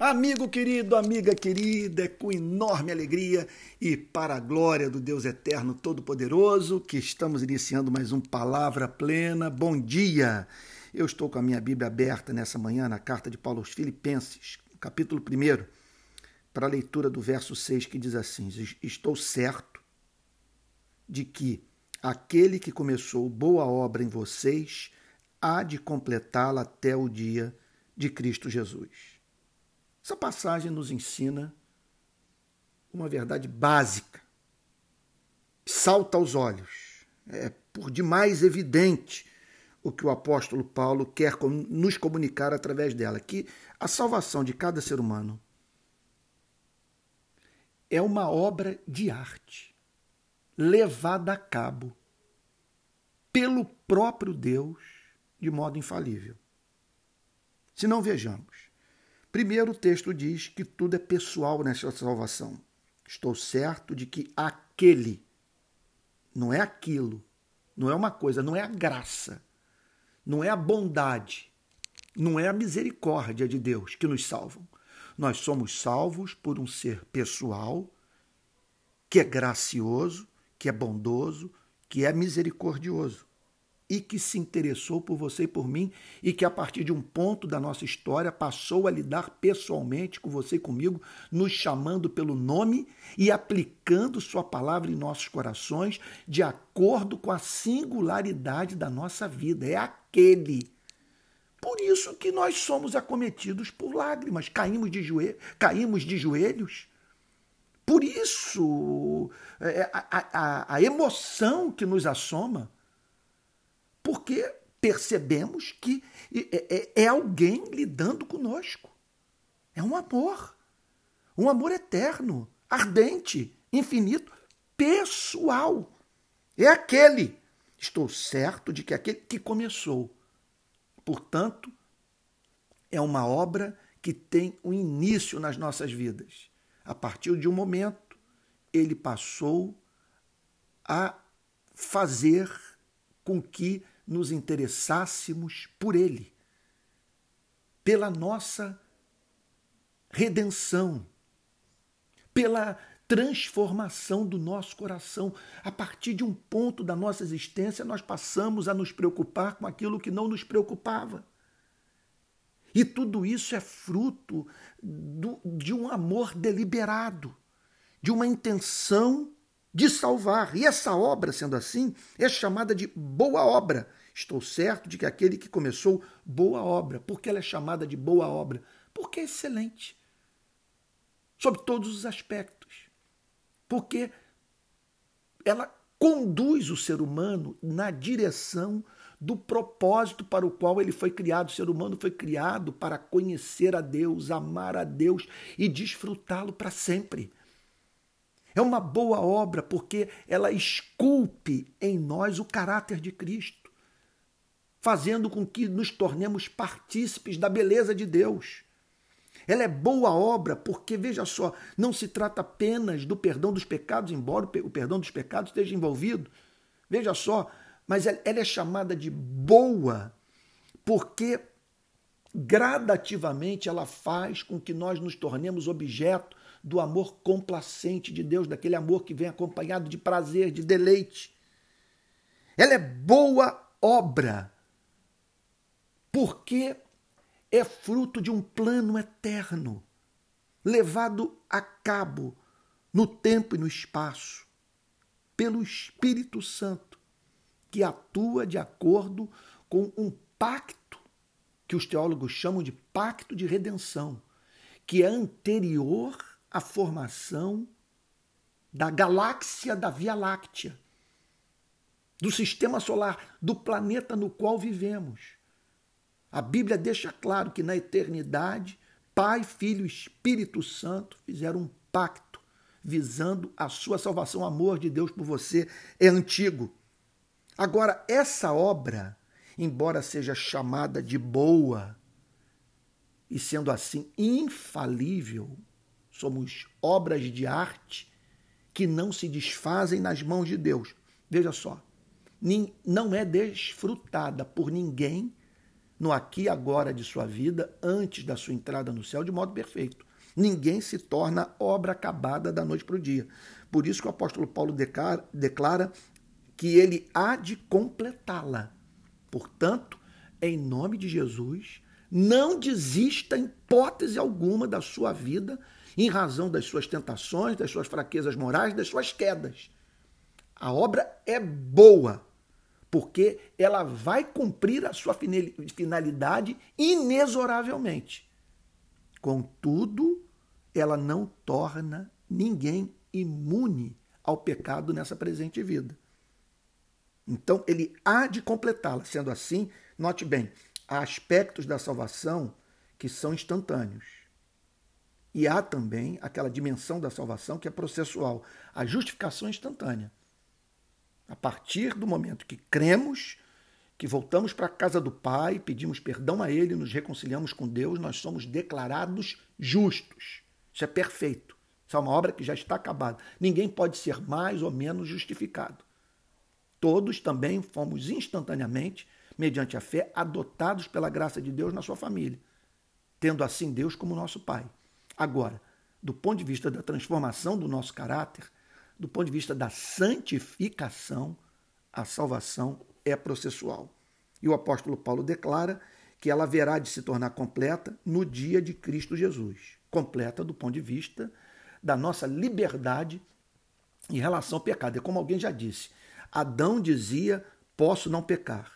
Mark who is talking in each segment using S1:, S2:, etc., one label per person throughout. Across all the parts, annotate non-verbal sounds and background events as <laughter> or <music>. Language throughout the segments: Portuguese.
S1: Amigo querido, amiga querida, é com enorme alegria e para a glória do Deus Eterno Todo-Poderoso que estamos iniciando mais um Palavra Plena. Bom dia! Eu estou com a minha Bíblia aberta nessa manhã na carta de Paulo aos Filipenses, capítulo 1, para a leitura do verso 6 que diz assim: Estou certo de que aquele que começou boa obra em vocês há de completá-la até o dia de Cristo Jesus. Essa passagem nos ensina uma verdade básica, salta aos olhos, é por demais evidente o que o apóstolo Paulo quer nos comunicar através dela, que a salvação de cada ser humano é uma obra de arte levada a cabo pelo próprio Deus de modo infalível. Se não vejamos, Primeiro, o texto diz que tudo é pessoal nessa salvação. Estou certo de que aquele, não é aquilo, não é uma coisa, não é a graça, não é a bondade, não é a misericórdia de Deus que nos salvam. Nós somos salvos por um ser pessoal, que é gracioso, que é bondoso, que é misericordioso e que se interessou por você e por mim e que a partir de um ponto da nossa história passou a lidar pessoalmente com você e comigo, nos chamando pelo nome e aplicando sua palavra em nossos corações de acordo com a singularidade da nossa vida. É aquele. Por isso que nós somos acometidos por lágrimas, caímos de, joelhos, caímos de joelhos. Por isso, é, a, a, a emoção que nos assoma porque percebemos que é, é, é alguém lidando conosco. É um amor. Um amor eterno, ardente, infinito, pessoal. É aquele. Estou certo de que é aquele que começou. Portanto, é uma obra que tem um início nas nossas vidas. A partir de um momento, ele passou a fazer com que nos interessássemos por Ele, pela nossa redenção, pela transformação do nosso coração. A partir de um ponto da nossa existência, nós passamos a nos preocupar com aquilo que não nos preocupava. E tudo isso é fruto do, de um amor deliberado, de uma intenção de salvar. E essa obra, sendo assim, é chamada de boa obra. Estou certo de que aquele que começou boa obra, por que ela é chamada de boa obra? Porque é excelente. Sob todos os aspectos. Porque ela conduz o ser humano na direção do propósito para o qual ele foi criado. O ser humano foi criado para conhecer a Deus, amar a Deus e desfrutá-lo para sempre. É uma boa obra porque ela esculpe em nós o caráter de Cristo, fazendo com que nos tornemos partícipes da beleza de Deus. Ela é boa obra porque, veja só, não se trata apenas do perdão dos pecados, embora o perdão dos pecados esteja envolvido. Veja só, mas ela é chamada de boa porque gradativamente ela faz com que nós nos tornemos objeto do amor complacente de Deus, daquele amor que vem acompanhado de prazer, de deleite. Ela é boa obra, porque é fruto de um plano eterno, levado a cabo no tempo e no espaço, pelo Espírito Santo, que atua de acordo com um pacto que os teólogos chamam de pacto de redenção, que é anterior a formação da galáxia da Via Láctea, do sistema solar, do planeta no qual vivemos. A Bíblia deixa claro que na eternidade, Pai, Filho e Espírito Santo fizeram um pacto visando a sua salvação. O amor de Deus por você é antigo. Agora, essa obra, embora seja chamada de boa e sendo assim infalível, somos obras de arte que não se desfazem nas mãos de Deus. Veja só, não é desfrutada por ninguém no aqui e agora de sua vida, antes da sua entrada no céu, de modo perfeito. Ninguém se torna obra acabada da noite para o dia. Por isso que o apóstolo Paulo declara que ele há de completá-la. Portanto, em nome de Jesus, não desista em hipótese alguma da sua vida em razão das suas tentações, das suas fraquezas morais, das suas quedas. A obra é boa, porque ela vai cumprir a sua finalidade inexoravelmente. Contudo, ela não torna ninguém imune ao pecado nessa presente vida. Então, ele há de completá-la. Sendo assim, note bem, há aspectos da salvação que são instantâneos. E há também aquela dimensão da salvação que é processual, a justificação instantânea. A partir do momento que cremos, que voltamos para a casa do Pai, pedimos perdão a Ele, nos reconciliamos com Deus, nós somos declarados justos. Isso é perfeito. Isso é uma obra que já está acabada. Ninguém pode ser mais ou menos justificado. Todos também fomos instantaneamente, mediante a fé, adotados pela graça de Deus na sua família, tendo assim Deus como nosso Pai. Agora, do ponto de vista da transformação do nosso caráter, do ponto de vista da santificação, a salvação é processual. E o apóstolo Paulo declara que ela haverá de se tornar completa no dia de Cristo Jesus. Completa do ponto de vista da nossa liberdade em relação ao pecado. É como alguém já disse: Adão dizia: posso não pecar.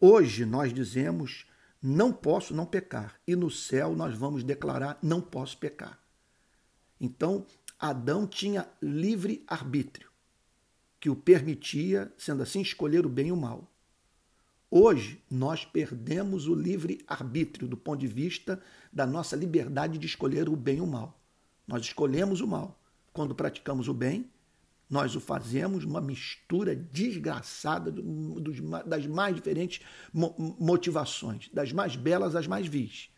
S1: Hoje nós dizemos: não posso não pecar. E no céu nós vamos declarar: não posso pecar. Então, Adão tinha livre arbítrio, que o permitia, sendo assim, escolher o bem e o mal. Hoje, nós perdemos o livre arbítrio do ponto de vista da nossa liberdade de escolher o bem e o mal. Nós escolhemos o mal. Quando praticamos o bem, nós o fazemos numa mistura desgraçada das mais diferentes motivações, das mais belas às mais vis.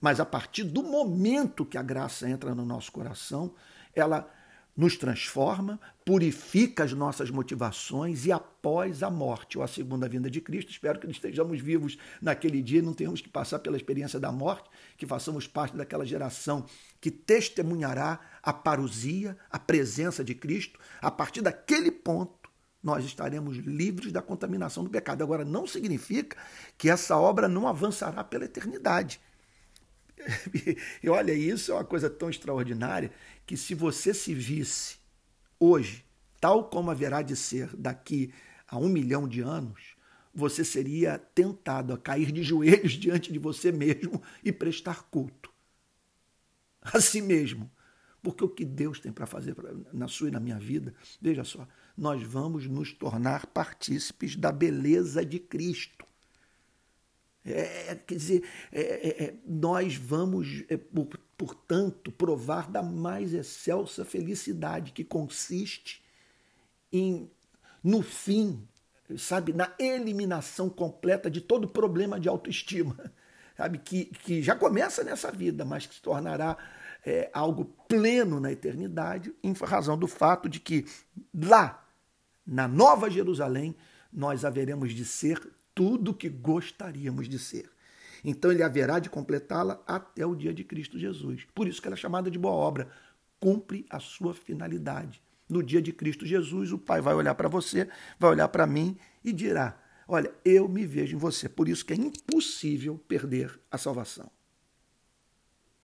S1: Mas a partir do momento que a graça entra no nosso coração, ela nos transforma, purifica as nossas motivações e após a morte ou a segunda vinda de Cristo, espero que estejamos vivos naquele dia, não tenhamos que passar pela experiência da morte, que façamos parte daquela geração que testemunhará a parousia, a presença de Cristo. A partir daquele ponto, nós estaremos livres da contaminação do pecado. Agora, não significa que essa obra não avançará pela eternidade. <laughs> E olha, isso é uma coisa tão extraordinária que se você se visse hoje, tal como haverá de ser daqui a um milhão de anos, você seria tentado a cair de joelhos <laughs> diante de você mesmo e prestar culto a si mesmo. Porque o que Deus tem para fazer na sua e na minha vida, veja só, nós vamos nos tornar partícipes da beleza de Cristo. É, quer dizer, é, é, é nós vamos, é, por, portanto, provar da mais excelsa felicidade que consiste em, no fim, sabe, na eliminação completa de todo problema de autoestima, <laughs> sabe, que, que já começa nessa vida, mas que se tornará é, algo pleno na eternidade, em razão do fato de que lá, na Nova Jerusalém, nós haveremos de ser tudo que gostaríamos de ser. Então ele haverá de completá-la até o dia de Cristo Jesus. Por isso que ela é chamada de boa obra. Cumpre a sua finalidade. No dia de Cristo Jesus, o Pai vai olhar para você, vai olhar para mim e dirá: Olha, eu me vejo em você. Por isso que é impossível perder a salvação.